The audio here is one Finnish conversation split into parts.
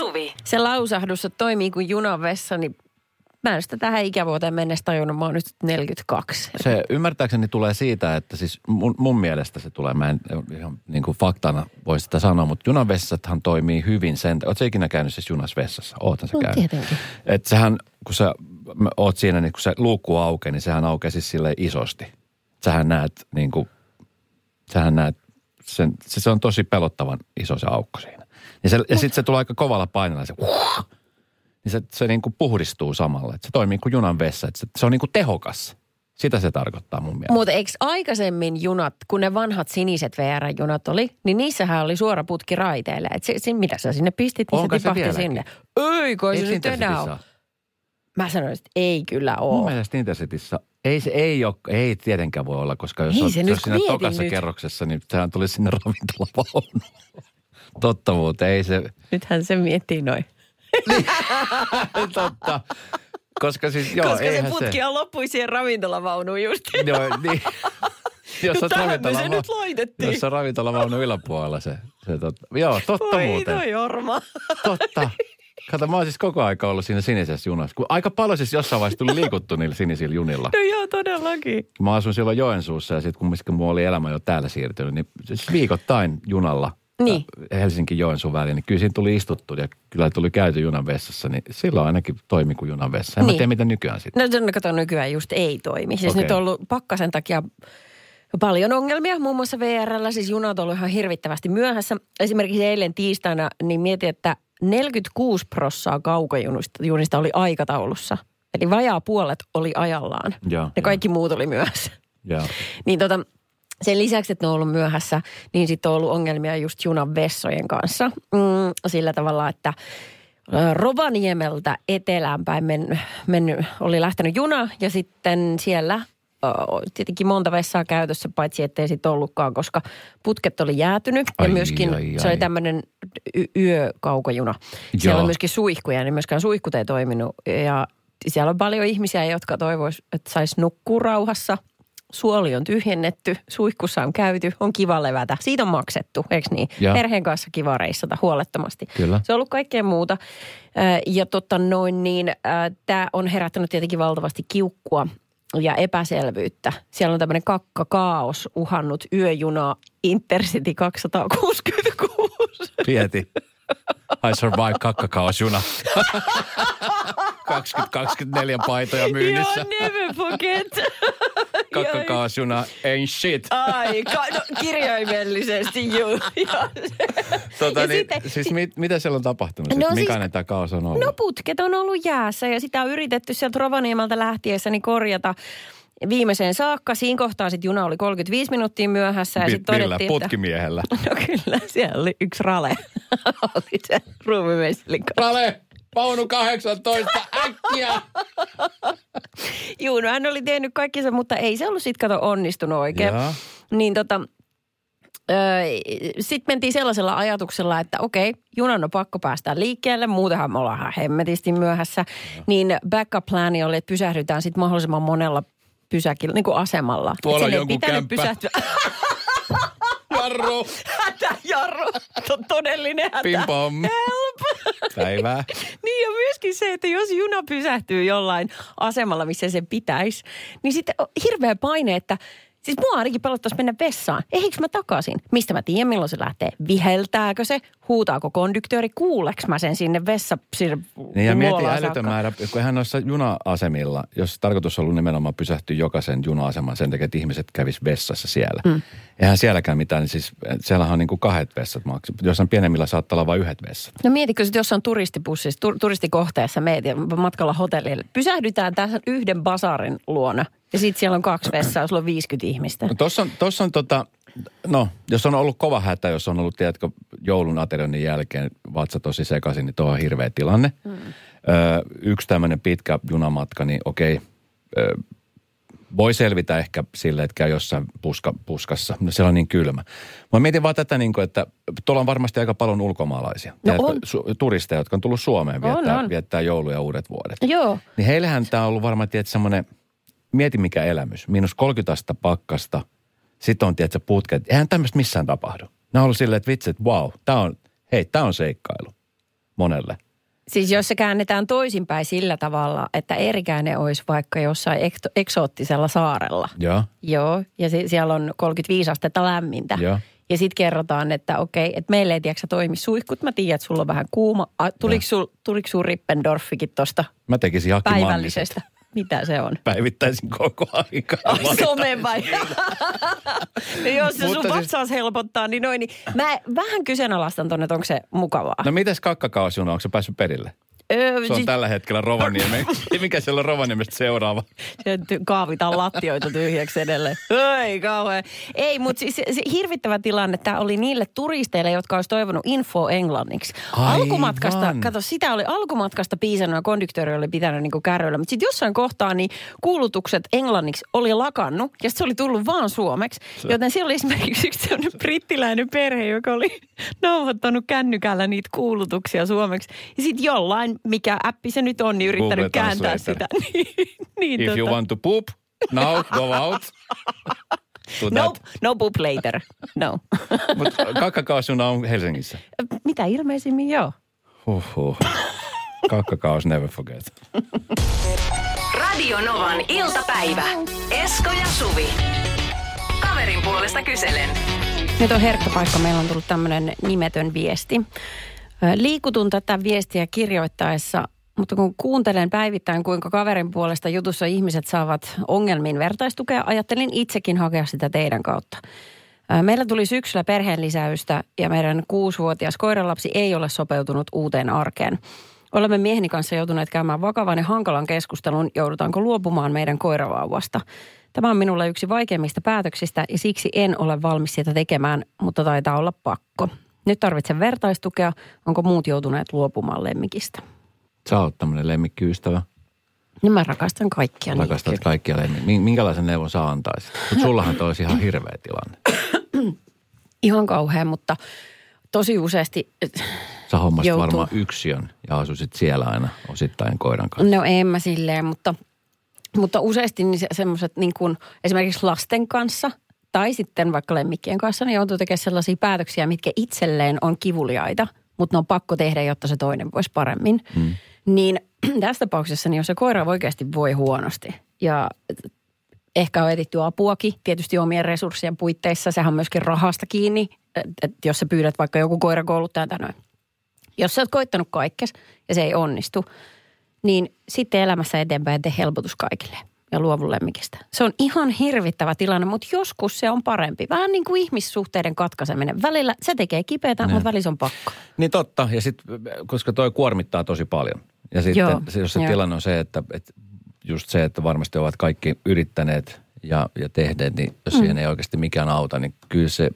Suvi. Se lausahdus, että toimii kuin junan vessa, niin mä en sitä tähän ikävuoteen mennessä tajunnut. Mä oon nyt 42. Se ymmärtääkseni tulee siitä, että siis mun, mun mielestä se tulee, mä en ihan niin kuin faktana voi sitä sanoa, mutta junavessathan toimii hyvin sen, ootko ikinä käynyt siis junasvessassa? Ootan se No, käynyt. tietenkin. Että sehän, kun sä oot siinä, niin kun se luukku aukeaa, niin sehän aukeaa siis silleen isosti. Sähän näet niin kuin, sähän näet sen, se, se on tosi pelottavan iso se aukko siinä. Ja, se, ja sitten se tulee aika kovalla painolla, se uh, niin se, se niin kuin puhdistuu samalla. Et se toimii kuin junan vessa, että se, se on niin kuin tehokas. Sitä se tarkoittaa mun mielestä. Mutta eikö aikaisemmin junat, kun ne vanhat siniset VR-junat oli, niin niissähän oli suora putki raiteille. Et se, se, mitä sä sinne pistit, niin Onko se se tipahti vieläkin? sinne. Ei, kai se nyt enää ole. Mä sanoin, että ei kyllä Mun ole. mielestä Intercityssä ei se ei ole, ei tietenkään voi olla, koska jos Ei on, se jos kun mietin tokassa nyt. kerroksessa, niin sehän tuli sinne ravintolavaunuun. Totta muuten, ei se, Nythän se miettii noin. totta. Koska siis, joo, Koska se eihän putkihan loppui siihen ravintolavaunuun just. Joo, niin. Jos No tähän me se nyt laitettiin. Jos on ravintolavaunu yläpuolella se, se totta. Joo, totta Voi muuten. toi Jorma. Totta. Kato, mä oon siis koko aika ollut siinä sinisessä junassa. Kun aika paljon siis jossain vaiheessa tuli liikuttu niillä sinisillä junilla. No joo, todellakin. Mä asuin silloin Joensuussa ja sitten kun kun mulla oli elämä jo täällä siirtynyt, niin siis viikoittain junalla Niin. äh, Helsinki-Joensuun väliin, niin kyllä siinä tuli istuttu ja kyllä tuli käyty junan vessassa, niin silloin ainakin toimi kuin junan vessa. En Niin. mä tiedä, mitä nykyään sitten. No se kato nykyään just ei toimi. Siis Okei. nyt on ollut pakkasen takia paljon ongelmia, muun muassa VRllä, siis junat on ollut ihan hirvittävästi myöhässä. Esimerkiksi eilen tiistaina, niin mietin, että 46 prossaa kaukojunista junista oli aikataulussa. Eli vajaa puolet oli ajallaan. Ja kaikki muut oli myöhässä. Joo. Niin tota, sen lisäksi, että ne on ollut myöhässä, niin sitten on ollut ongelmia just junan vessojen kanssa. Mm, sillä tavalla, että Rovaniemeltä eteläänpäin men, mennyt, oli lähtenyt juna ja sitten siellä tietenkin monta vessaa käytössä, paitsi ettei sitten ollutkaan, koska putket oli jäätynyt. Ai, ja myöskin ai, se oli ai. tämmöinen y- yökaukojuna. Siellä Joo. on myöskin suihkuja, niin myöskään suihkut ei toiminut. Ja siellä on paljon ihmisiä, jotka toivois, että saisi nukkua rauhassa. Suoli on tyhjennetty, suihkussa on käyty, on kiva levätä. Siitä on maksettu, eikö niin? Joo. Perheen kanssa kiva reissata huolettomasti. Kyllä. Se on ollut kaikkea muuta. Ja totta noin niin, tämä on herättänyt tietenkin valtavasti kiukkua ja epäselvyyttä. Siellä on tämmöinen kakkakaos uhannut yöjuna Intercity 266. Pieti. I survive kakkakaosjuna. 2024 paitoja myynnissä. Joo, never forget. Kakkakaosjuna ain't shit. Ai, ka- no, kirjaimellisesti joo. Tota, ja niin, sitten- siis mit, mitä siellä on tapahtunut? No siis- Minkälainen tämä kaos on ollut? No putket on ollut jäässä ja sitä on yritetty sieltä Rovaniemeltä lähtiessäni korjata viimeiseen saakka. Siinä kohtaa sitten juna oli 35 minuuttia myöhässä ja millä? todettiin, että... Putkimiehellä. No kyllä, siellä oli yksi rale. oli se ruumimestelin kanssa. Rale, vaunu 18, äkkiä! Juu, no hän oli tehnyt kaikkinsa, mutta ei se ollut sitten kato onnistunut oikein. Jaa. Niin tota, sitten mentiin sellaisella ajatuksella, että okei, junan on pakko päästä liikkeelle, muutenhan me ollaan hemmetisti myöhässä. Niin backup plani oli, että pysähdytään sitten mahdollisimman monella pysäkillä, niin kuin asemalla. Tuolla on jonkun kämppä. pysähtyä. Jarru, todellinen hätä. pim pom. Help! Päivää. Niin ja myöskin se, että jos juna pysähtyy jollain asemalla, missä se pitäisi, niin sitten on hirveä paine, että Siis mua ainakin pelottaisi mennä vessaan. Eikö mä takaisin? Mistä mä tiedän, milloin se lähtee? Viheltääkö se? Huutaako konduktööri? Kuuleks mä sen sinne vessa sinne Niin ja mieti älytön määrä, kun hän noissa juna-asemilla, jos tarkoitus on ollut nimenomaan pysähtyä jokaisen juna-aseman sen takia, että ihmiset kävis vessassa siellä. Mm. Eihän sielläkään mitään, niin siis siellähän on niin kuin kahdet vessat maksu. Jossain pienemmillä saattaa olla vain yhdet vessat. No mietitkö sitten jossain turistibussissa, tur- turistikohteessa meet matkalla hotellille. Pysähdytään tässä yhden basarin luona ja sitten siellä on kaksi vessaa, sulla on 50 ihmistä. No tossa on, tossa on tota, no jos on ollut kova hätä, jos on ollut, tiedätkö, joulun aterioinnin jälkeen vatsa tosi sekaisin, niin tuo on hirveä tilanne. Mm. Ö, yksi tämmöinen pitkä junamatka, niin okei, ö, voi selvitä ehkä sille, että käy jossain puska, puskassa. No siellä on niin kylmä. Mä mietin vaan tätä, niin kuin, että tuolla on varmasti aika paljon ulkomaalaisia. Tiedätkö, on. Su- turisteja, jotka on tullut Suomeen On, viettää, on. viettää joulu ja uudet vuodet. Joo. Niin heillähän tämä on ollut varmaan, tiedätkö, semmoinen, mieti mikä elämys. Miinus 30 astetta pakkasta, sitten on, tiedätkö, putket. Eihän tämmöistä missään tapahdu. Ne on ollut silleen, että vitsi, että wow, tämä on, hei, tämä on seikkailu. monelle. Siis jos se käännetään toisinpäin sillä tavalla, että erikäinen olisi vaikka jossain ekto, eksoottisella saarella. Joo. Joo, ja se, siellä on 35 astetta lämmintä. Joo. Ja sitten kerrotaan, että okei, että meille ei tiedätkö toimi suihkut. Mä tiedän, että sulla on vähän kuuma. A, tuliko, sul, tuliko sun Rippendorfikin tuosta Mä tekisin päivällisestä? Mitä se on? Päivittäisin koko aika. Ai some vai? no jos se sun Mutta siis- vatsaus helpottaa, niin noin. Niin mä vähän kyseenalaistan tuonne, että onko se mukavaa. No mites kakkakaasjuna, onko se päässyt perille? Öö, Se on tällä hetkellä Rovaniemi. Mikä siellä on Rovaniemestä seuraava? Se ty- kaavitaan lattioita tyhjäksi edelleen. Ei kauhean. Ei, mutta siis se, se hirvittävä tilanne, tämä oli niille turisteille, jotka olisi toivonut info englanniksi. Aivan. Alkumatkasta, kato, sitä oli alkumatkasta piisannut ja konduktööri oli pitänyt niinku kärryillä. Mutta sitten jossain kohtaa niin kuulutukset englanniksi oli lakannut ja se oli tullut vaan suomeksi. Joten siellä oli esimerkiksi yksi sellainen brittiläinen perhe, joka oli nauhoittanut kännykällä niitä kuulutuksia suomeksi. Ja sitten jollain, mikä appi se nyt on, niin yrittänyt Google kääntää Translator. sitä. niin, niin, If you tota- want to poop, now go out. To No, that. no poop later. No. Mut kakkakaasjuna on Helsingissä. Mitä ilmeisimmin joo. Huhhuh. Kakkakaos never forget. Radio Novan iltapäivä. Esko ja Suvi. Kaverin puolesta kyselen. Nyt on herkkä paikka. Meillä on tullut tämmöinen nimetön viesti. Liikutun tätä viestiä kirjoittaessa, mutta kun kuuntelen päivittäin, kuinka kaverin puolesta jutussa ihmiset saavat ongelmiin vertaistukea, ajattelin itsekin hakea sitä teidän kautta. Meillä tuli syksyllä perheen lisäystä ja meidän kuusivuotias koiranlapsi ei ole sopeutunut uuteen arkeen. Olemme mieheni kanssa joutuneet käymään vakavan ja hankalan keskustelun, joudutaanko luopumaan meidän koiravauvasta. Tämä on minulle yksi vaikeimmista päätöksistä ja siksi en ole valmis sitä tekemään, mutta taitaa olla pakko. Nyt tarvitsen vertaistukea, onko muut joutuneet luopumaan lemmikistä. Sä oot tämmönen lemmikkiystävä. Niin mä rakastan kaikkia niitä Rakastat kyllä. kaikkia lemmikkiä. Minkälaisen neuvon sä antaisit? Mutta sullahan toi olisi ihan hirveä tilanne. Ihan kauhean, mutta tosi useasti, Sä hommasit Joutuu. varmaan yksiön ja asusit siellä aina osittain koiran kanssa. no en mä silleen, mutta, mutta useasti niin se, semmoiset niin kuin esimerkiksi lasten kanssa tai sitten vaikka lemmikkien kanssa, niin joutuu tekemään sellaisia päätöksiä, mitkä itselleen on kivuliaita, mutta ne on pakko tehdä, jotta se toinen voisi paremmin. Mm. Niin tässä tapauksessa, niin jos se koira oikeasti voi huonosti ja ehkä on etitty apuakin, tietysti omien resurssien puitteissa, sehän on myöskin rahasta kiinni, että et jos sä pyydät vaikka joku koirakouluttajan tai noin. Jos sä oot koittanut kaikkes ja se ei onnistu, niin sitten elämässä eteenpäin tee helpotus kaikille ja luovu lemmikistä. Se on ihan hirvittävä tilanne, mutta joskus se on parempi. Vähän niin kuin ihmissuhteiden katkaiseminen. Välillä se tekee kipeätä, mutta välillä se on pakko. Niin totta, ja sitten koska toi kuormittaa tosi paljon. Ja sitten Joo, se, jos se joo. tilanne on se, että, että just se, että varmasti ovat kaikki yrittäneet ja, ja tehneet, niin jos siihen ei oikeasti mikään auta, niin kyllä se,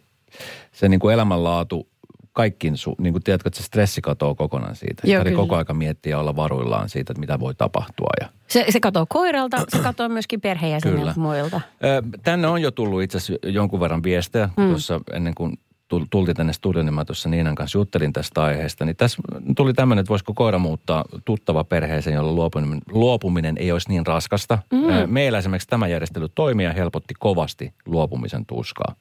se niin kuin elämänlaatu kaikkiin, su, niin kuin tiedätkö, että se stressi katoaa kokonaan siitä. Joo, kyllä. koko aika miettiä ja olla varuillaan siitä, että mitä voi tapahtua. Ja, Se, se katoo koiralta, se katoo myöskin perheenjäseniltä muilta. Tänne on jo tullut itse asiassa jonkun verran viestejä. Mm. Tuossa ennen kuin tul- tultiin tänne studioon, niin mä tuossa Niinan kanssa juttelin tästä aiheesta. Niin tässä tuli tämmöinen, että voisiko koira muuttaa tuttava perheeseen, jolla luopuminen, luopuminen ei olisi niin raskasta. Mm. Meillä esimerkiksi tämä järjestely toimii ja helpotti kovasti luopumisen tuskaa.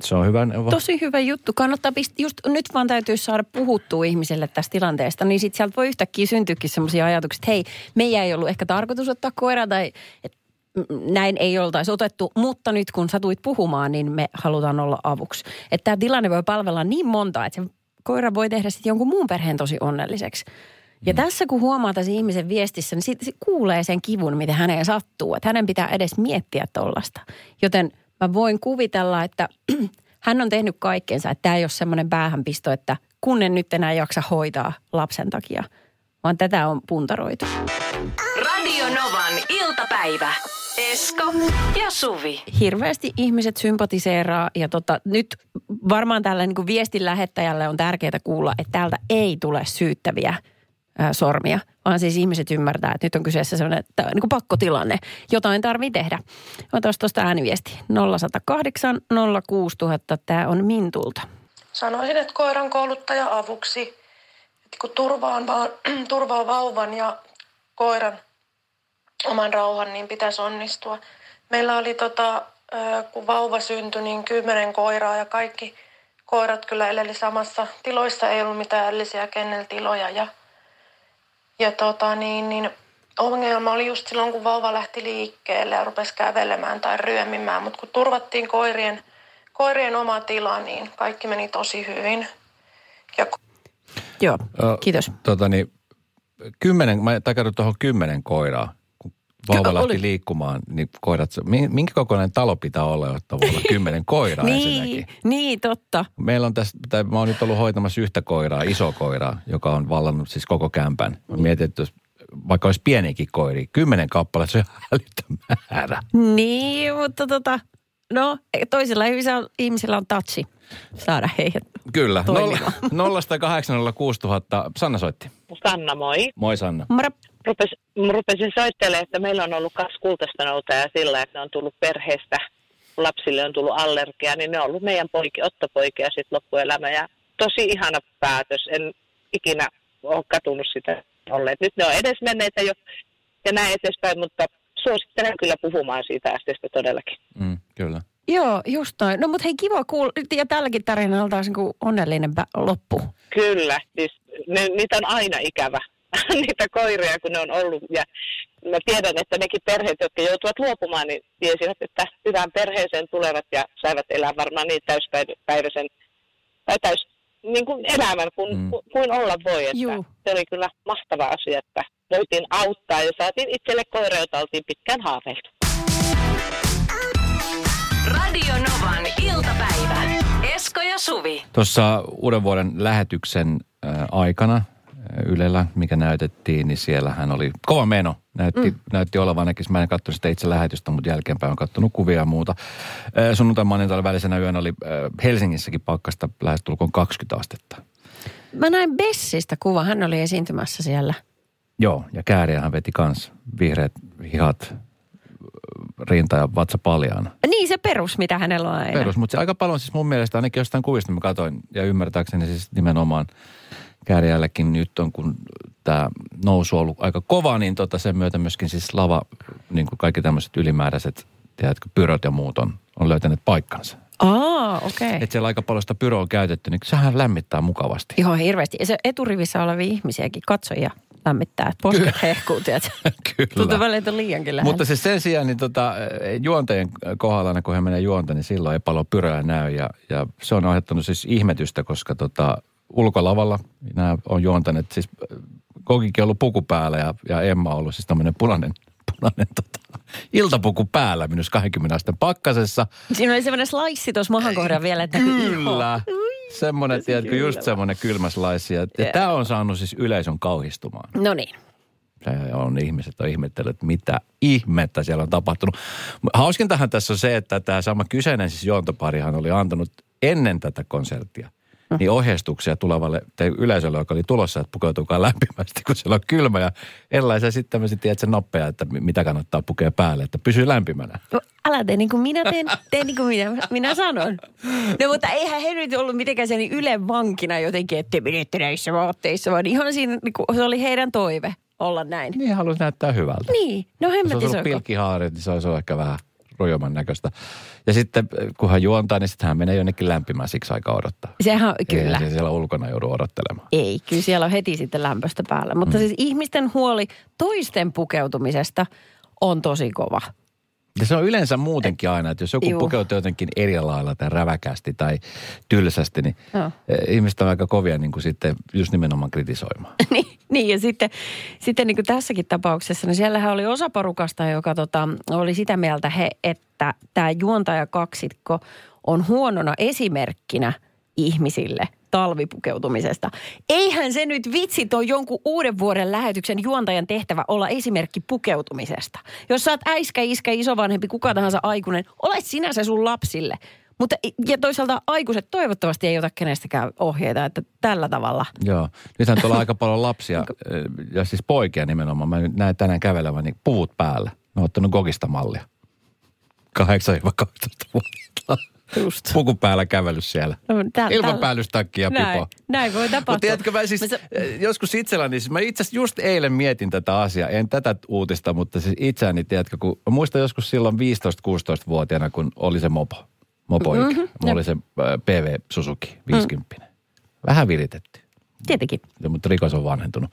Se on hyvä neuvo. Tosi hyvä juttu. Kannattaa pist- just nyt vaan täytyy saada puhuttua ihmiselle tästä tilanteesta, niin sitten sieltä voi yhtäkkiä syntyäkin sellaisia ajatuksia, että hei, meidän ei ollut ehkä tarkoitus ottaa koiraa tai et, mm, näin ei oltaisi otettu, mutta nyt kun satuit puhumaan, niin me halutaan olla avuksi. Että tämä tilanne voi palvella niin monta, että se koira voi tehdä sitten jonkun muun perheen tosi onnelliseksi. Ja mm. tässä kun huomaa tässä ihmisen viestissä, niin sit, sit kuulee sen kivun, mitä häneen sattuu. Että hänen pitää edes miettiä tuollaista. Joten mä voin kuvitella, että hän on tehnyt kaikkensa, että tämä ei ole semmoinen päähänpisto, että kun en nyt enää jaksa hoitaa lapsen takia, vaan tätä on puntaroitu. Radio Novan iltapäivä. Esko ja Suvi. Hirveästi ihmiset sympatiseeraa ja tota, nyt varmaan tällä niin viestin lähettäjälle on tärkeää kuulla, että täältä ei tule syyttäviä sormia, vaan siis ihmiset ymmärtää, että nyt on kyseessä sellainen tää, niin kuin pakkotilanne. Jotain tarvii tehdä. Otas tuosta ääniviesti 0108 06000. Tämä on Mintulta. Sanoisin, että koiran kouluttaja avuksi, että kun turvaan, vaan, turvaa vauvan ja koiran oman rauhan, niin pitäisi onnistua. Meillä oli, tota, kun vauva syntyi, niin kymmenen koiraa ja kaikki, koirat kyllä eleli samassa. Tiloissa ei ollut mitään ellisiä kenneltiloja ja, ja tota niin, niin ongelma oli just silloin, kun vauva lähti liikkeelle ja rupesi kävelemään tai ryömimään. Mutta kun turvattiin koirien, koirien oma tila, niin kaikki meni tosi hyvin. Ja Joo, Ö, kiitos. Tota niin, kymmenen, mä tuohon kymmenen koiraa. Vauva Ky- lähti oli- liikkumaan, niin koirat, mi- minkä kokoinen talo pitää olla, jotta voi olla kymmenen koiraa Niin, ensinnäkin? niin, totta. Meillä on tässä, tai mä oon nyt ollut hoitamassa yhtä koiraa, iso koiraa, joka on vallannut siis koko kämpän. Mä mietin, että jos, vaikka olisi pienikin koiri, kymmenen kappaletta, se on älytön määrä. Niin, mutta tota, no toisilla ihmisillä, on touchi saada heidät. Kyllä, Toimimaan. 0806000. Sanna soitti. Sanna, moi. Moi Sanna. Moro. Rupes, rupesin soittelemaan, että meillä on ollut kaksi kultaista noutajaa sillä, että ne on tullut perheestä, kun lapsille on tullut allergia, niin ne on ollut meidän poiki, ottopoikia sitten loppuelämä. Ja tosi ihana päätös. En ikinä ole katunut sitä olleet. Nyt ne on edesmenneitä jo ja näin eteenpäin, mutta suosittelen kyllä puhumaan siitä asiasta todellakin. Mm, kyllä. Joo, just noin. No mutta hei kiva kuulla. Ja tälläkin tarinalla taas niin onnellinen loppu. Kyllä, siis ne, niitä on aina ikävä, niitä koiria, kun ne on ollut. Ja mä tiedän, että nekin perheet, jotka joutuvat luopumaan, niin tiesivät, että hyvään perheeseen tulevat ja saivat elää varmaan niin täyspäiväisen tai täys, niin kuin elämän kuin, Mm. kuin olla voi. Että Juu. se oli kyllä mahtava asia, että voitiin auttaa ja saatiin itselle koira, jota oltiin pitkään haaveiltu. Radio Novan iltapäivä. Esko ja Suvi. Tuossa uuden vuoden lähetyksen äh, aikana Ylellä, mikä näytettiin, niin siellä hän oli kova meno. Näytti, mm. näytti olevan ainakin, mä en katsonut sitä itse lähetystä, mutta jälkeenpäin on katsonut kuvia ja muuta. Sunnuntai maanantaina välisenä yönä oli Helsingissäkin pakkasta lähestulkoon 20 astetta. Mä näin Bessistä kuva. Hän oli esiintymässä siellä. Joo, ja kääriä hän veti kans vihreät hihat, rinta ja vatsa paljaana. Niin se perus, mitä hänellä on aina. Perus, mutta se aika paljon siis mun mielestä ainakin jostain kuvista mä katsoin ja ymmärtääkseni siis nimenomaan kääriällekin nyt on, kun tämä nousu on ollut aika kova, niin tota sen myötä myöskin siis lava, niin kuin kaikki tämmöiset ylimääräiset, tiedätkö, pyrot ja muut on, on löytäneet paikkansa. Aa, okei. Okay. Että siellä aika paljon sitä pyroa on käytetty, niin sehän lämmittää mukavasti. Ihan hirveästi. Ja se eturivissä olevia ihmisiäkin katsojia lämmittää. Että posket hehkuu, tiedätkö? Tuntuu Kyllä. välillä, liiankin lähellä. Mutta siis sen sijaan, niin tota, juontajien kohdalla, aina kun he menee juonta, niin silloin ei paljon pyröä näy. Ja, ja se on aiheuttanut siis ihmetystä, koska tota, ulkolavalla nämä on juontaneet, siis äh, Kokikin on ollut puku päällä ja, ja Emma on ollut siis tämmöinen punainen, punainen tota, iltapuku päällä minus 20 asteen pakkasessa. Siinä oli semmoinen slice tuossa mahan kohdalla vielä, että Kyllä. Semmoinen, tiedätkö, just semmoinen kylmäslaisi. Ja, ja tämä on saanut siis yleisön kauhistumaan. No niin. On ihmiset on ihmetellyt, että mitä ihmettä siellä on tapahtunut. Hauskintahan tässä on se, että tämä sama kyseinen siis juontoparihan oli antanut ennen tätä konserttia niin ohjeistuksia tulevalle te yleisölle, joka oli tulossa, että pukeutukaa lämpimästi, kun siellä on kylmä. Ja erilaisia sitten tämmöisiä, tiedätkö, noppeja, että mi- mitä kannattaa pukea päälle, että pysyy lämpimänä. No, älä tee niin kuin minä teen, tee niin kuin minä, minä sanon. No mutta eihän he nyt ollut mitenkään sen Ylen vankina jotenkin, että te näissä vaatteissa, vaan ihan siinä, niin kuin, se oli heidän toive olla näin. Niin halusi näyttää hyvältä. Niin, no hemmetti se ollut on. pilkkihaaret, niin se olisi ollut ehkä vähän rojoman näköistä. Ja sitten kun hän juontaa, niin sitten hän menee jonnekin lämpimään siksi aika odottaa. Sehän kyllä. Ei siellä ulkona joudu odottelemaan. Ei, kyllä siellä on heti sitten lämpöstä päällä. Mutta mm. siis ihmisten huoli toisten pukeutumisesta on tosi kova. Ja se on yleensä muutenkin aina, että jos joku Juu. pukeutuu jotenkin eri lailla tai räväkästi tai tylsästi, niin eh, ihmiset on aika kovia niin kuin sitten just nimenomaan kritisoimaan. niin, niin, ja sitten, sitten niin kuin tässäkin tapauksessa, niin siellähän oli osa porukasta, joka tota, oli sitä mieltä, he, että tämä juontajakaksikko on huonona esimerkkinä ihmisille talvipukeutumisesta. Eihän se nyt vitsit on jonkun uuden vuoden lähetyksen juontajan tehtävä olla esimerkki pukeutumisesta. Jos sä oot äiskä, iskä, isovanhempi, kuka tahansa aikuinen, olet sinä se sun lapsille. Mutta ja toisaalta aikuiset toivottavasti ei ota kenestäkään ohjeita, että tällä tavalla. Joo. Nythän tuolla aika paljon lapsia eh, ja siis poikia nimenomaan. Mä nyt näen tänään kävelevän niin puvut päällä. Ne on ottanut Gogista mallia. 8-12 vuotta. Just. Puku päällä kävellyt siellä. No, tä- Ilman päällystakki ja Näin, pipo. näin voi tapahtua. Mutta tiedätkö, mä siis Mä sa- eh, joskus itselläni, siis mä itse asiassa just eilen mietin tätä asiaa, en tätä uutista, mutta siis itseäni, tiedätkö, kun mä muistan joskus silloin 15-16-vuotiaana, kun oli se mopo. Mhm, Mm-hmm, Mulla oli se äh, PV Suzuki 50. Mm. Vähän viritetty, Tietenkin. Ja, mutta rikos on vanhentunut.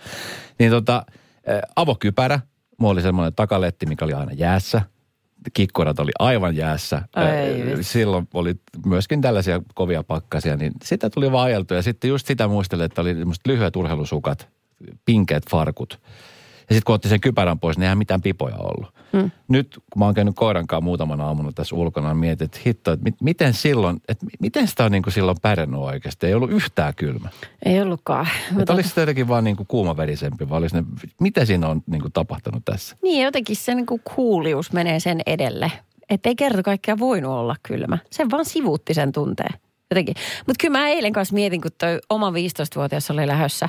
Niin tota, äh, avokypärä. Mulla oli semmoinen takaletti, mikä oli aina jäässä. Kikkorat oli aivan jäässä. Vitsi. Silloin oli myöskin tällaisia kovia pakkasia, niin sitä tuli vaan ajeltua. Ja sitten just sitä muistelin, että oli semmoiset lyhyet urheilusukat, pinkeät farkut. Ja sitten kun otti sen kypärän pois, niin eihän mitään pipoja ollut. Hmm. Nyt kun mä oon käynyt koiran kanssa muutaman aamuna tässä ulkona, niin mietin, että hitto, että mit, miten silloin, että mi- miten sitä on niin kuin silloin pärjännyt oikeasti? Ei ollut yhtään kylmä. Ei ollutkaan. Mutta olisi jotenkin vaan niin kuin kuumaverisempi, vai olisi ne, mitä siinä on niin kuin tapahtunut tässä? Niin, jotenkin se niin kuin kuulius menee sen edelle. Että ei kerta kaikkiaan voinut olla kylmä. Se vaan sivuutti sen tunteen. Jotenkin. Mutta kyllä mä eilen kanssa mietin, kun toi oma 15-vuotias oli lähdössä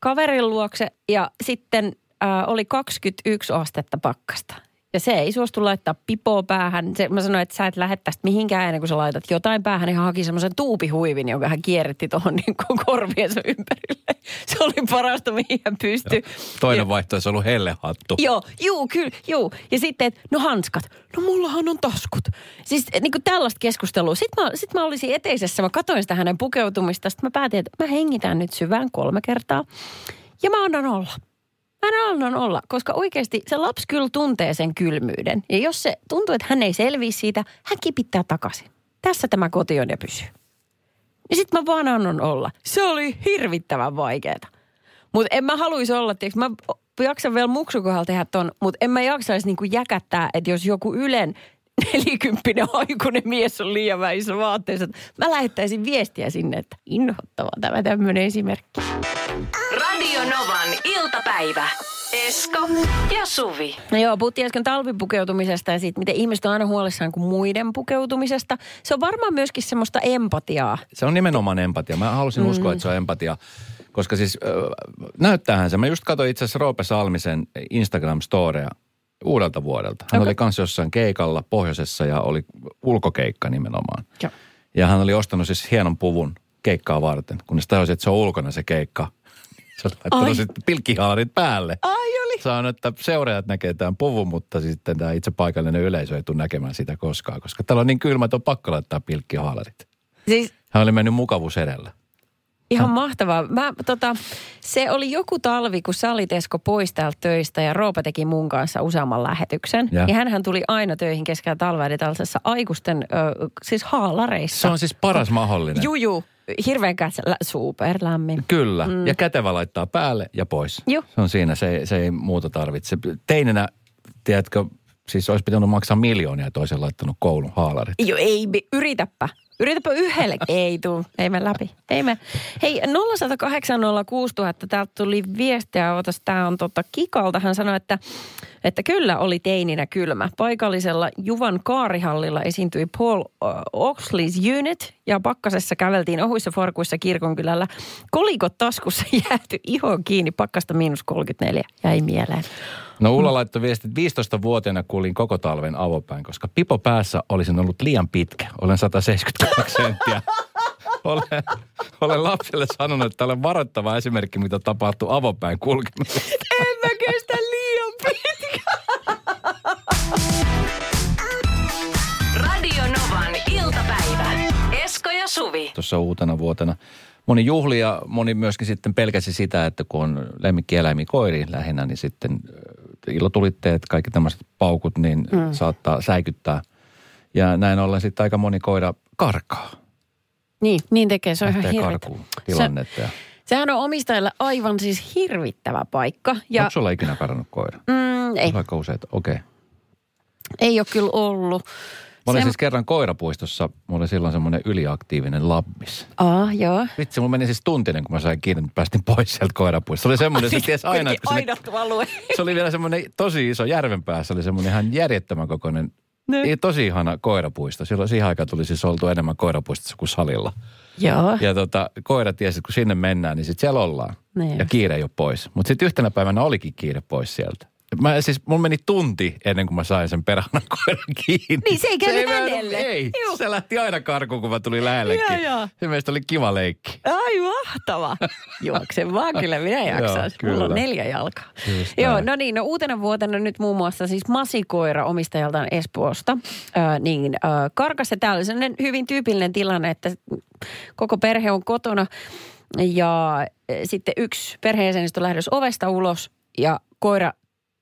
kaverin luokse ja sitten äh, oli 21 astetta pakkasta. Ja se ei suostu laittaa pipoa päähän. Se, mä sanoin, että sä et lähde tästä mihinkään ennen kuin sä laitat jotain päähän. Niin hän haki semmoisen tuupihuivin, jonka hän kierretti tuohon niin korviensa ympärille. Se oli parasta, mihin hän pystyi. Toinen vaihtoehto olisi ollut hellehattu. Joo, juu, kyllä, juu. Ja sitten, että no hanskat. No mullahan on taskut. Siis niin kuin tällaista keskustelua. Sitten mä, sit mä olisin eteisessä, mä katsoin sitä hänen pukeutumista. Sitten mä päätin, että mä hengitän nyt syvään kolme kertaa. Ja mä annan olla. Mä annan olla, koska oikeasti se lapsi kyllä tuntee sen kylmyyden. Ja jos se tuntuu, että hän ei selviä siitä, hän kipittää takaisin. Tässä tämä koti on ja pysyy. Ja sitten mä vaan annan olla. Se oli hirvittävän vaikeeta. Mutta en mä haluaisi olla, tiiäks, mä jaksan vielä muksukohdalla tehdä ton, mutta en mä jaksaisi niinku jäkättää, että jos joku Ylen nelikymppinen aikuinen mies on liian väissä vaatteissa, mä lähettäisin viestiä sinne, että inhottava tämä tämmöinen esimerkki. Iltapäivä. Esko ja Suvi. No joo, puhuttiin äsken talvipukeutumisesta ja siitä, miten ihmiset on aina huolissaan kuin muiden pukeutumisesta. Se on varmaan myöskin semmoista empatiaa. Se on nimenomaan empatia. Mä halusin mm. uskoa, että se on empatia. Koska siis äh, näyttäähän se. Mä just katsoin itse asiassa Roope Salmisen Instagram-storeja uudelta vuodelta. Hän Okei. oli kanssa jossain keikalla pohjoisessa ja oli ulkokeikka nimenomaan. Joo. Ja hän oli ostanut siis hienon puvun keikkaa varten, kunnes tajusi, että se on ulkona se keikka. Se oli laittanut Ai. sitten pilkkihaalarit päälle. Ai oli. Sanon, että seuraajat näkee tämän puvun, mutta sitten tämä itse paikallinen yleisö ei tule näkemään sitä koskaan, koska täällä on niin kylmä, että on pakko laittaa pilkkihaalarit. Siis Hän oli mennyt mukavuus edellä. Ihan mahtavaa. Mä, tota, se oli joku talvi, kun sä olit Esko pois täältä töistä ja Roopa teki mun kanssa useamman lähetyksen. Ja. Ja, hänhän tuli aina töihin keskellä talvea eli tällaisessa aikuisten, ö, siis haalareissa. Se on siis paras mahdollinen. Juju, hirveän superlämmin. Kyllä, mm. ja kätevä laittaa päälle ja pois. Joo. Se on siinä, se, se ei muuta tarvitse. Teinenä, tiedätkö, siis olisi pitänyt maksaa miljoonia, olisi laittanut koulun haalarit. Jo, ei, yritäpä. Yritäpä yhdelle. ei tuu, ei me läpi. Ei me. Hei, 0108 06000, täältä tuli viestiä, otas, tää on tota Kikalta. Hän sanoi, että, että kyllä oli teininä kylmä. Paikallisella Juvan kaarihallilla esiintyi Paul Oxley's Unit ja pakkasessa käveltiin ohuissa farkuissa kirkonkylällä. Kolikot taskussa jääty ihon kiinni, pakkasta miinus 34. Jäi mieleen. No Ulla laittoi viestit, 15-vuotiaana kuulin koko talven avopäin, koska pipo päässä olisin ollut liian pitkä. Olen 172 senttiä. Olen, olen lapselle sanonut, että olen varoittava esimerkki, mitä tapahtuu avopäin kulkemisesta. En mä kestä liian pitkä. Radio Novan iltapäivä. Esko ja Suvi. tuossa uutena vuotena. Moni juhli ja moni myöskin sitten pelkäsi sitä, että kun on lemmikkieläimiä koiri lähinnä, niin sitten ilotulitteet, kaikki tämmöiset paukut, niin mm. saattaa säikyttää. Ja näin ollen sitten aika moni koira karkaa. Niin, niin tekee. Se on ihan tilannetta. Ja, Sehän on omistajille aivan siis hirvittävä paikka. Ja onko sulla ikinä karannut koira? mm, ei, Vaikka useat, okei. Okay. ei ole kyllä ollut. Mä olin Se- siis kerran koirapuistossa, mulla oli silloin semmoinen yliaktiivinen labbis. Aa, joo. Vitsi, mulla meni siis tuntinen, kun mä sain kiinni, että päästin pois sieltä koirapuistosta. Se oli semmoinen, se ties aina, että sinne alue. se oli vielä semmoinen tosi iso järven päässä, oli semmoinen ihan järjettömän kokoinen, Ne. tosi ihana koirapuisto. Silloin siihen aikaan tuli siis oltu enemmän koirapuistossa kuin salilla. joo. Ja tota, koira tiesi, että kun sinne mennään, niin sitten siellä ollaan. Niin. Ja kiire ei ole pois. Mutta sitten yhtenä päivänä olikin kiire pois sieltä. Mä siis, mun meni tunti ennen kuin mä sain sen perhanan koiran kiinni. Niin, se ei käynyt mennyt- hänelle. Ei, Juu. se lähti aina karkuun, kun mä tulin lähellekin. Joo, joo. Se meistä oli kiva leikki. Ai mahtava. Juokse vaan, kyllä minä jaksan. Joo, Mulla on neljä jalkaa. Just Joo, näin. no niin, no uutena vuotena nyt muun muassa siis masikoira omistajaltaan Espoosta, ö, niin ö, karkas ja täällä sellainen hyvin tyypillinen tilanne, että koko perhe on kotona ja ö, sitten yksi perheenjäsenistä on lähdössä ovesta ulos ja koira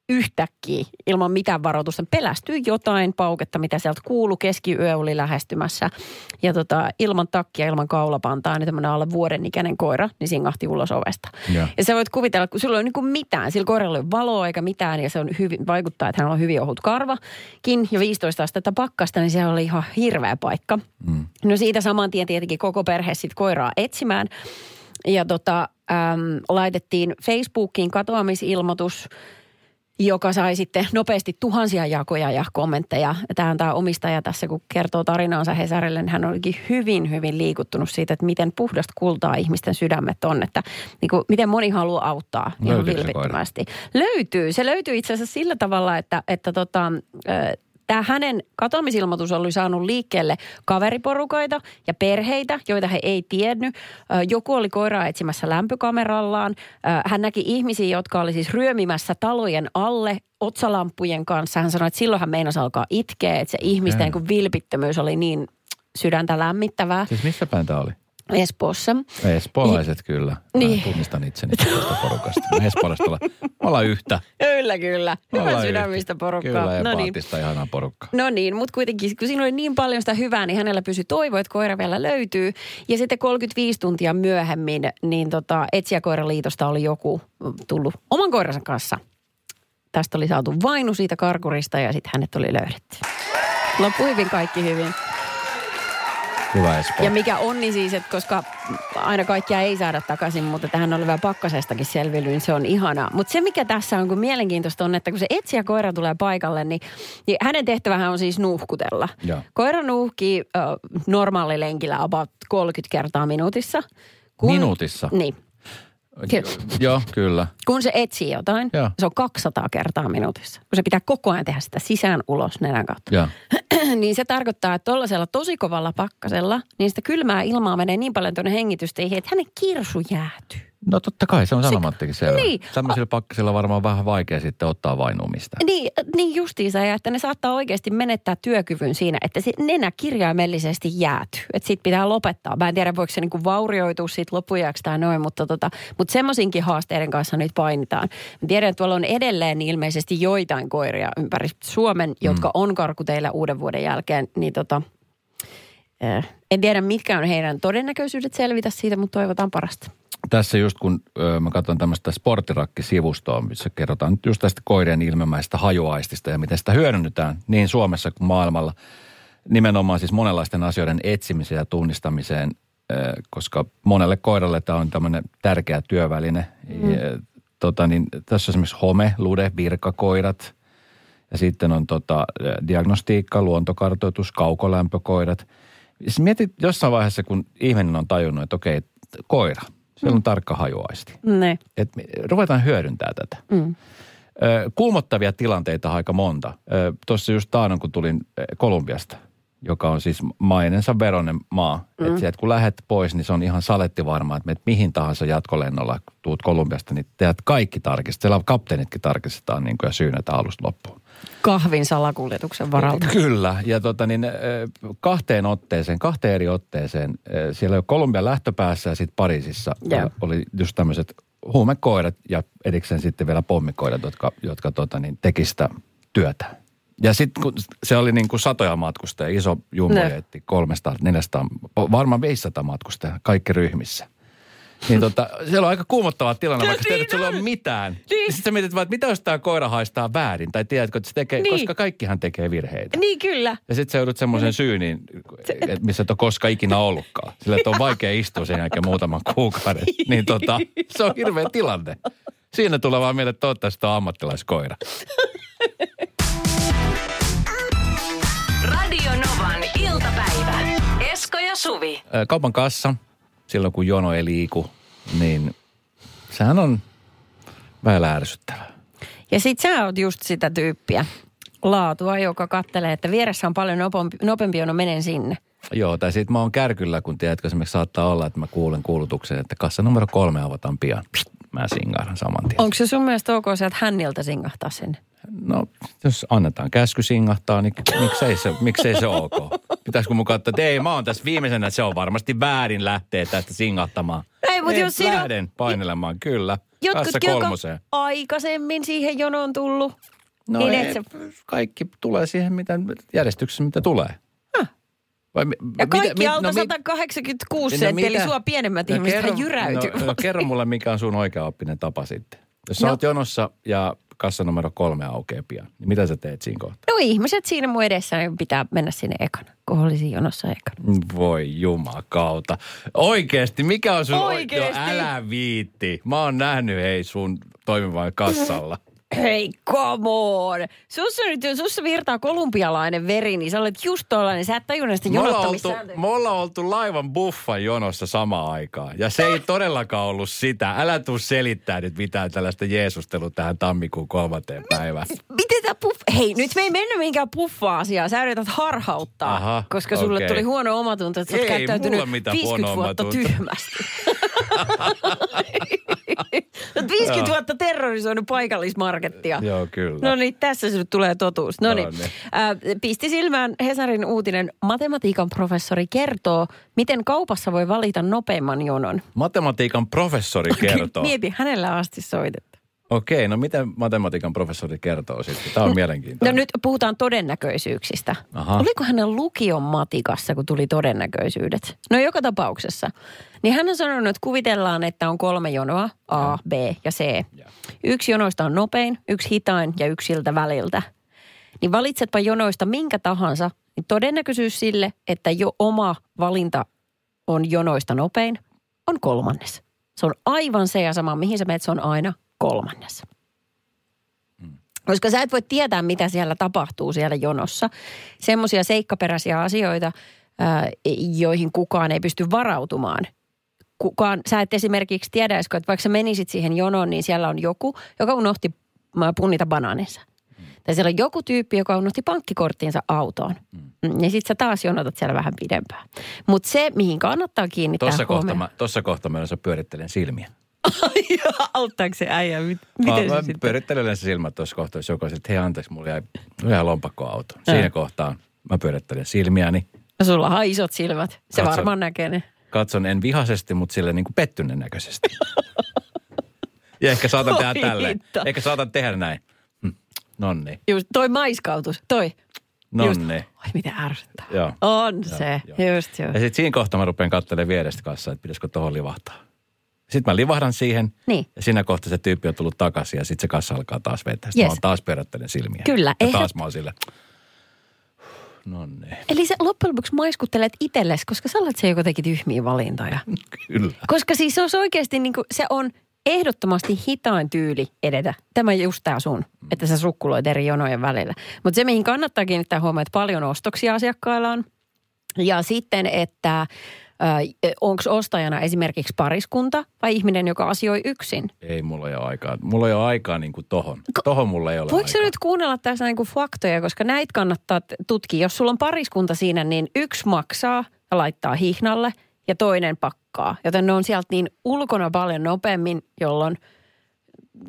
yhtäkkiä ilman mitään varoitusta pelästyi jotain pauketta, mitä sieltä kuului. Keskiyö oli lähestymässä. Ja tota, ilman takkia, ilman kaulapantaa, niin tämmöinen alle vuoden ikäinen koira, niin singahti ulos ovesta. Joo. Ja sä voit kuvitella, kun sulla ei ole niin mitään, sillä koiralla ei ole valoa eikä mitään, ja se on hyvin, vaikuttaa, että hänellä on hyvin ohut karvakin, ja 15 astetta pakkasta, niin siellä oli ihan hirveä paikka. Mm. No siitä saman tien tietenkin koko perhe sitten koiraa etsimään. Ja tota, äm, laitettiin Facebookiin katoamisilmoitus, joka sai sitten nopeasti tuhansia jakoja ja kommentteja. Tämä on tämä omistaja tässä, kun kertoo tarinaansa Hesarille, niin hän olikin hyvin, hyvin liikuttunut siitä, että miten puhdasta kultaa ihmisten sydämet on. Että niin kuin, miten moni haluaa auttaa ihan vilpittömästi. Löytyy. Se löytyy itse asiassa sillä tavalla, että, että tota, tämä hänen katoamisilmoitus oli saanut liikkeelle kaveriporukaita ja perheitä, joita he ei tiennyt. Joku oli koiraa etsimässä lämpökamerallaan. Hän näki ihmisiä, jotka oli siis ryömimässä talojen alle otsalampujen kanssa. Hän sanoi, että silloin hän meinasi alkaa itkeä, että se ihmisten okay. vilpittömyys oli niin sydäntä lämmittävää Siis missä päin tää oli? Espoossa. Espoolaiset kyllä. Niin. Mä tunnistan itseni tuosta porukasta. Me espoolaiset ollaan, me ollaan yhtä. Kyllä, kyllä. Hyvä sydämistä yhtä. porukkaa. Kyllä, no niin. ihanaa porukkaa. No niin, mutta kuitenkin, kun siinä oli niin paljon sitä hyvää, niin hänellä pysyi toivo, että koira vielä löytyy. Ja sitten 35 tuntia myöhemmin, niin tota, Etsijäkoiraliitosta oli joku tullut oman koiransa kanssa. Tästä oli saatu vainu siitä karkurista ja sitten hänet oli löydetty. Loppu hyvin, kaikki hyvin. Hyvä Espoo. Ja mikä onni siis, että koska aina kaikkia ei saada takaisin, mutta tähän oli vielä pakkasestakin selvinnyt, niin se on ihanaa. Mutta se mikä tässä on kun mielenkiintoista on, että kun se etsijä koira tulee paikalle, niin, niin hänen tehtävähän on siis nuuhkutella. Joo. Koira nuuhkii ö, normaalilenkillä about 30 kertaa minuutissa. Minuutissa? Niin. Ky- Joo, kyllä. kun se etsii jotain, Joo. se on 200 kertaa minuutissa. Kun se pitää koko ajan tehdä sitä sisään ulos nenän kautta. Joo. niin se tarkoittaa, että tuollaisella tosi kovalla pakkasella, niin sitä kylmää ilmaa menee niin paljon tuonne hengitysteihin, että hänen kirsu jäätyy. No totta kai, se on sanomattakin selvä. Niin. Tämmöisillä pakkasilla on varmaan vähän vaikea sitten ottaa vainumista. Niin, niin justiinsa, ja että ne saattaa oikeasti menettää työkyvyn siinä, että se nenä kirjaimellisesti jäätyy. Että sit pitää lopettaa. Mä en tiedä, voiko se niinku vaurioitua siitä loppujaksi tai noin, mutta, tota, mutta semmoisinkin haasteiden kanssa nyt painitaan. Mä tiedän, että tuolla on edelleen ilmeisesti joitain koiria ympäri Suomen, jotka on karkuteillä uuden vuoden jälkeen, niin tota, eh, en tiedä mitkä on heidän todennäköisyydet selvitä siitä, mutta toivotaan parasta. Tässä just kun ö, mä katson tämmöistä sporttirakki-sivustoa, missä kerrotaan nyt just tästä koirien ilmemäistä hajuaistista ja miten sitä hyödynnetään niin Suomessa kuin maailmalla. Nimenomaan siis monenlaisten asioiden etsimiseen ja tunnistamiseen, ö, koska monelle koiralle tämä on tämmöinen tärkeä työväline. Mm. Ja, tota, niin, tässä on esimerkiksi home, lude, virkakoirat ja sitten on tota, diagnostiikka, luontokartoitus, kaukolämpökoirat. Siis mietit jossain vaiheessa, kun ihminen on tajunnut, että okei, koira, siellä on tarkka hajuaisti. Ne. Et ruvetaan hyödyntää tätä. Mm. Ö, kulmottavia tilanteita aika monta. Tuossa just taannon, kun tulin Kolumbiasta, joka on siis mainensa veronen maa. Mm. Että sieltä kun lähdet pois, niin se on ihan saletti varma, että menet mihin tahansa jatkolennolla, kun tuut Kolumbiasta, niin teet kaikki tarkistet. Siellä kapteenitkin tarkistetaan niin kuin, ja syynätään alusta loppuun. Kahvin salakuljetuksen varalta. Kyllä, ja tota niin, kahteen otteeseen, kahteen eri otteeseen, siellä Kolumbian lähtöpäässä ja sitten Pariisissa ö, oli just tämmöiset huumekoirat ja erikseen sitten vielä pommikoirat, jotka, jotka tota niin, teki sitä työtä. Ja sitten kun se oli niin kuin satoja matkustajia, iso jumbo Ne. jetti, 300, 400, varmaan 500 matkustajaa, kaikki ryhmissä. Niin tota, siellä on aika kuumottava tilanne, vaikka tiedät, että sulla ei ole mitään. Niin. Sitten sä mietit vaan, että mitä jos tämä koira haistaa väärin, tai tiedätkö, että se tekee, Niin. koska kaikkihan tekee virheitä. Niin kyllä. Ja sitten sä joudut semmoiseen syyniin, et missä et ole koskaan ikinä ollutkaan. Sillä että on vaikea istua sen jälkeen muutaman kuukauden. Niin tota, se on hirveä tilanne. Siinä tulee vaan mieleen, että toivottavasti on ammattilaiskoira. Ja Suvi. Kaupan kassa, silloin kun jono ei liiku, niin sehän on väillä ärsyttävää. Ja sit sä oot just sitä tyyppiä laatua, joka kattelee, että vieressä on paljon nopeampi, nopeampi jono, menen sinne. Joo, tai sitten mä oon kärkyllä, kun tiedätkö, esimerkiksi saattaa olla, että mä kuulen kuulutuksen, että kassa numero kolme avataan pian. Pst, mä singahdan saman tien. Onko se sun mielestä ok sieltä hänniltä singahtaa sinne? No, jos annetaan käsky singahtaa, niin miksei se, miksei se ok? Pitäisikö katsoa, että ei, mä oon tässä viimeisenä, että se on varmasti väärin lähteä tästä singahtamaan. Ei, mutta jos siinä on- lähden painelemaan, kyllä. Jotkut, jotka kolmoseen. aikaisemmin siihen jonoon tullut. No niin, ei, se- kaikki tulee siihen mitä, järjestyksessä, mitä tulee. Vai, mi- Ja mitä- kaikki mi- alta no mi- 186 No senttiä, eli mitä? sua pienemmät No ihmiset kerro- jyräytyy. No, no kerro mulle, mikä on sun oikeaoppinen tapa sitten. Jos sä No. oot jonossa ja kassa numero kolme aukeaa pian, niin mitä sä teet siinä kohtaa? No ihmiset siinä mun edessä niin pitää mennä sinne ekana, kun olisin jonossa ekana. Voi jumakauta. Oikeesti, mikä on sun Oikeesti? No, älä viitti. Mä oon nähnyt hei sun toimivan kassalla. Hei, come on! Sussa, nyt, sussa virtaa kolumbialainen veri, niin sä olet just tollainen. Sä et tajunnut sitä jonottamissääntöä. me ollaan oltu laivan buffan jonossa samaan aikaan. Ja se ei todellakaan ollut sitä. Älä tuu selittää nyt mitään tällaista jeesustelua tähän tammikuun kolmanteen päivään. Miten tää puff... Hei, nyt me ei mennä mihinkään puffa-asiaan. Sä yrität harhauttaa, Aha, koska sulle okei. tuli huono omatunto, että sä oot Ei käyttäytynyt mulla mitään 50 huono vuotta tyhmästi. Sä oot 50 vuotta terrorisoinut paikallismarkettia. Joo, kyllä. No niin, tässä se nyt tulee totuus. No niin. No niin. Äh, pisti silmään Hesarin uutinen. Matematiikan professori kertoo, miten kaupassa voi valita nopeimman jonon. Matematiikan professori kertoo. Mieti, hänellä asti soitettu. Okei, no miten matematiikan professori kertoo sitten? Tämä on No mielenkiintoinen. nyt puhutaan todennäköisyyksistä. Aha. Oliko hänen lukion matikassa, kun tuli todennäköisyydet? No joka tapauksessa. Niin hän on sanonut, että kuvitellaan, että on kolme jonoa, A, B ja C. Yksi jonoista on nopein, yksi hitain ja yksi siltä väliltä. Niin valitsetpa jonoista minkä tahansa, niin todennäköisyys sille, että jo oma valinta on jonoista nopein, on kolmannes. Se on aivan se ja sama, mihin sä menet, se on aina kolmannes. Koska sä et voi tietää, mitä siellä tapahtuu siellä jonossa. Semmoisia seikkaperäisiä asioita, ää, joihin kukaan ei pysty varautumaan. Kukaan, sä et esimerkiksi tiedä, että vaikka sä menisit siihen jonoon, niin siellä on joku, joka unohti ää, punnita banaaninsa. Tai siellä on joku tyyppi, joka unohti pankkikorttiinsa autoon. Mm. Ja sit sä taas jonotat siellä vähän pidempään. Mutta se, mihin kannattaa kiinnittää Tuossa kohta, huomioon. mä, tossa kohta mä pyörittelen silmiä. Auttaako se äijä? Mit- Mä, Miten mä se sitten? pyörittelen yleensä silmät tuossa kohtaa, jos joku että hei anteeksi, mulla jäi ihan lompakko auto. Siinä kohtaa mä pyörittelen silmiäni. No sulla on isot silmät. Se Katso. varmaan näkee ne. Katson en vihaisesti, mutta sille niin kuin pettyneen näköisesti. ja ehkä saatan tehdä tälleen. hitto. Ehkä saatan tehdä näin. Hm. Nonni, Just toi maiskautus, toi. Just. nonni. Ai mitä ärsyttää. Joo. On Joo, se, joo. just joo. Ja sitten siinä kohtaa mä rupean katselemaan vierestä kanssa, että pitäisikö tuohon livahtaa. Sitten mä livahdan siihen. Niin. Ja siinä kohtaa se tyyppi on tullut takaisin ja sitten se kassa alkaa taas vetää. Sitten Yes. mä oon taas pyörättelen silmiä. Kyllä, Ja eihän- taas mä oon sille. No niin, Eli sä loppujen lopuksi maiskuttelet itsellesi, koska sä olet se, joka teki tyhmiä valintoja. kyllä. Koska siis se on oikeasti niin kuin, se on ehdottomasti hitain tyyli edetä. Tämä just tää sun, että sä sukkuloit eri jonojen välillä. Mutta se, mihin kannattaa kiinnittää huomioon, että paljon ostoksia asiakkailla on. Ja sitten, että onko ostajana esimerkiksi pariskunta vai ihminen, joka asioi yksin. Ei mulla ole aikaa. Mulla ei ole aikaa niin kuin tohon. Tohon mulla ei ole Voiko aikaa. nyt kuunnella tässä niin kuin faktoja, koska näitä kannattaa tutkia. Jos sulla on pariskunta siinä, niin yksi maksaa ja laittaa hihnalle ja toinen pakkaa. Joten ne on sieltä niin ulkona paljon nopeammin, jolloin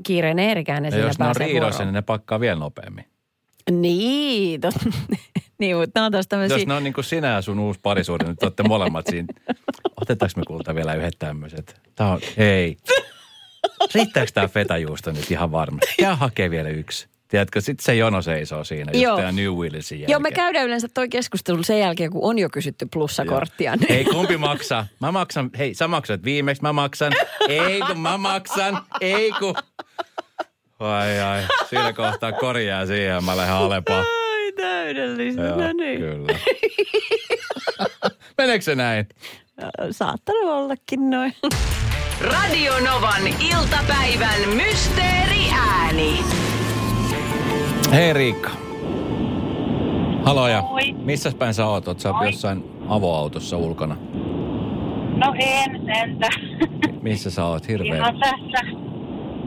kiireinen Eerikäinen Ja jos ne on riidoissa, niin ne pakkaa vielä nopeammin. Niin, tot... niin, mutta nämä on taas tämmöisiä... Jos ne on niin kuin sinä ja sun uusi parisuhde, niin te olette molemmat siinä. Otetaanko me kulta vielä yhdet tämmöiset? Tää on, ei. Riittääkö tämä fetajuusto nyt ihan varmasti? Käy hakee vielä yksi. Tiedätkö, sitten se jono seisoo siinä just Joo. tämä New Willsin jälkeen. Joo, me käydään yleensä toi keskustelu sen jälkeen, kun on jo kysytty plussakorttia. Ei, kumpi maksaa? Mä maksan. Hei, sä maksat viimeksi, mä maksan. Ei kun mä maksan. Ei kun. Ai ai, siinä kohtaa korjaa siihen mä lähden Alepaan. Ai täydellistä, Joo, no niin. Kyllä. Meneekö se näin? Saattanut ollakin noin. Radio Novan iltapäivän mysteeriääni. Hei Riikka. Haloja. Moi. Missä päin sä oot? Oot sä Moi. jossain avoautossa ulkona? No en sentä. Missä sä oot? Hirveä. Ihan tässä.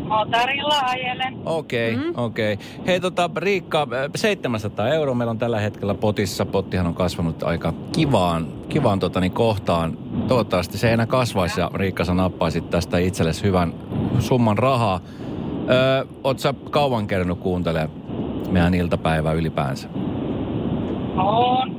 Motorilla ajelen. Okei, okay, okei. Okay. Hei tota, Riikka, äh, 700 euroa meillä on tällä hetkellä potissa. Pottihan on kasvanut aika kivaan, kivaan tota, niin kohtaan. Toivottavasti se ei enää kasvaisi ja Riikka sä nappaisit tästä itsellesi hyvän summan rahaa. Öö, oot sä kauan kerännyt kuuntelemaan meidän iltapäivää ylipäänsä? Oon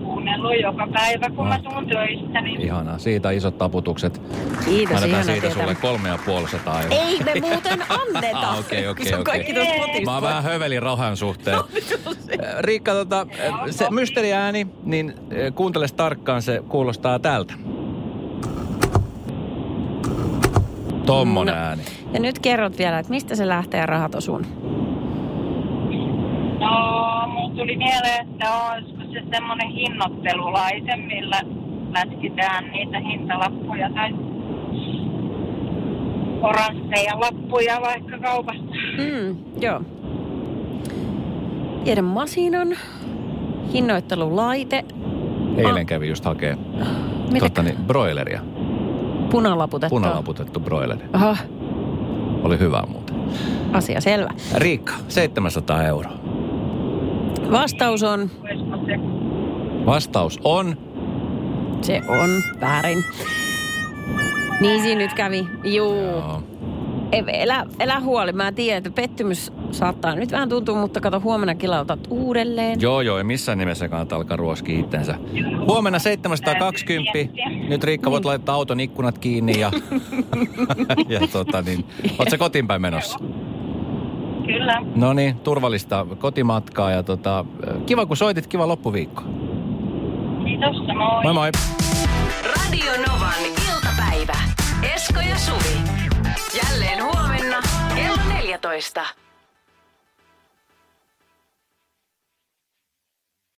kuunnellut joka päivä, kun mä tuun töistä. Niin Ihanaa. Siitä isot taputukset. Kiitos, annetaan siitä tietää. sulle kolme ja puoli sataa euroa. Ei me muuten anneta. Ah, okei, okei, Se on okei. Mä oon vähän hövelin rahan suhteen. Riikka, tota, se mysteriääni, niin kuunteles tarkkaan, se kuulostaa tältä. Tommonen No. ääni. Ja nyt kerrot vielä, että mistä se lähtee rahatosun. No, mulla tuli mieleen, että olisiko se semmoinen hinnoittelulaite, millä lätkitään niitä hintalappuja tai oransseja lappuja vaikka kaupasta. Mm, joo. Tiedän masinan, hinnoittelulaite, Eilen kävi just hakee mitä totta, niin, broileria. punalaputettu. Punalaputettu broileri. Aha, Oli hyvä muuten. asia selvä. Riikka, 700 euroa. Vastaus on, Vastaus on se on väärin. Niin siinä nyt kävi. Juu. Joo. Ei, Elä, elä huoli. Mä tiedän, että pettymys saattaa nyt vähän tuntua, mutta kato huomenna kilautat uudelleen. Joo, joo, ei missään nimessä kannata alkaa ruoskia itsensä. Huomenna 720. Nyt Riikka voit laittaa auton ikkunat kiinni ja, ja tota niin, oot sä kotiin päin menossa? Kyllä. No niin, turvallista kotimatkaa ja tota, kiva kun soitit, kiva loppuviikko. Kiitos, moi. Moi moi. Radio Novan iltapäivä. Esko ja Suvi. Jälleen huomenna kello 14.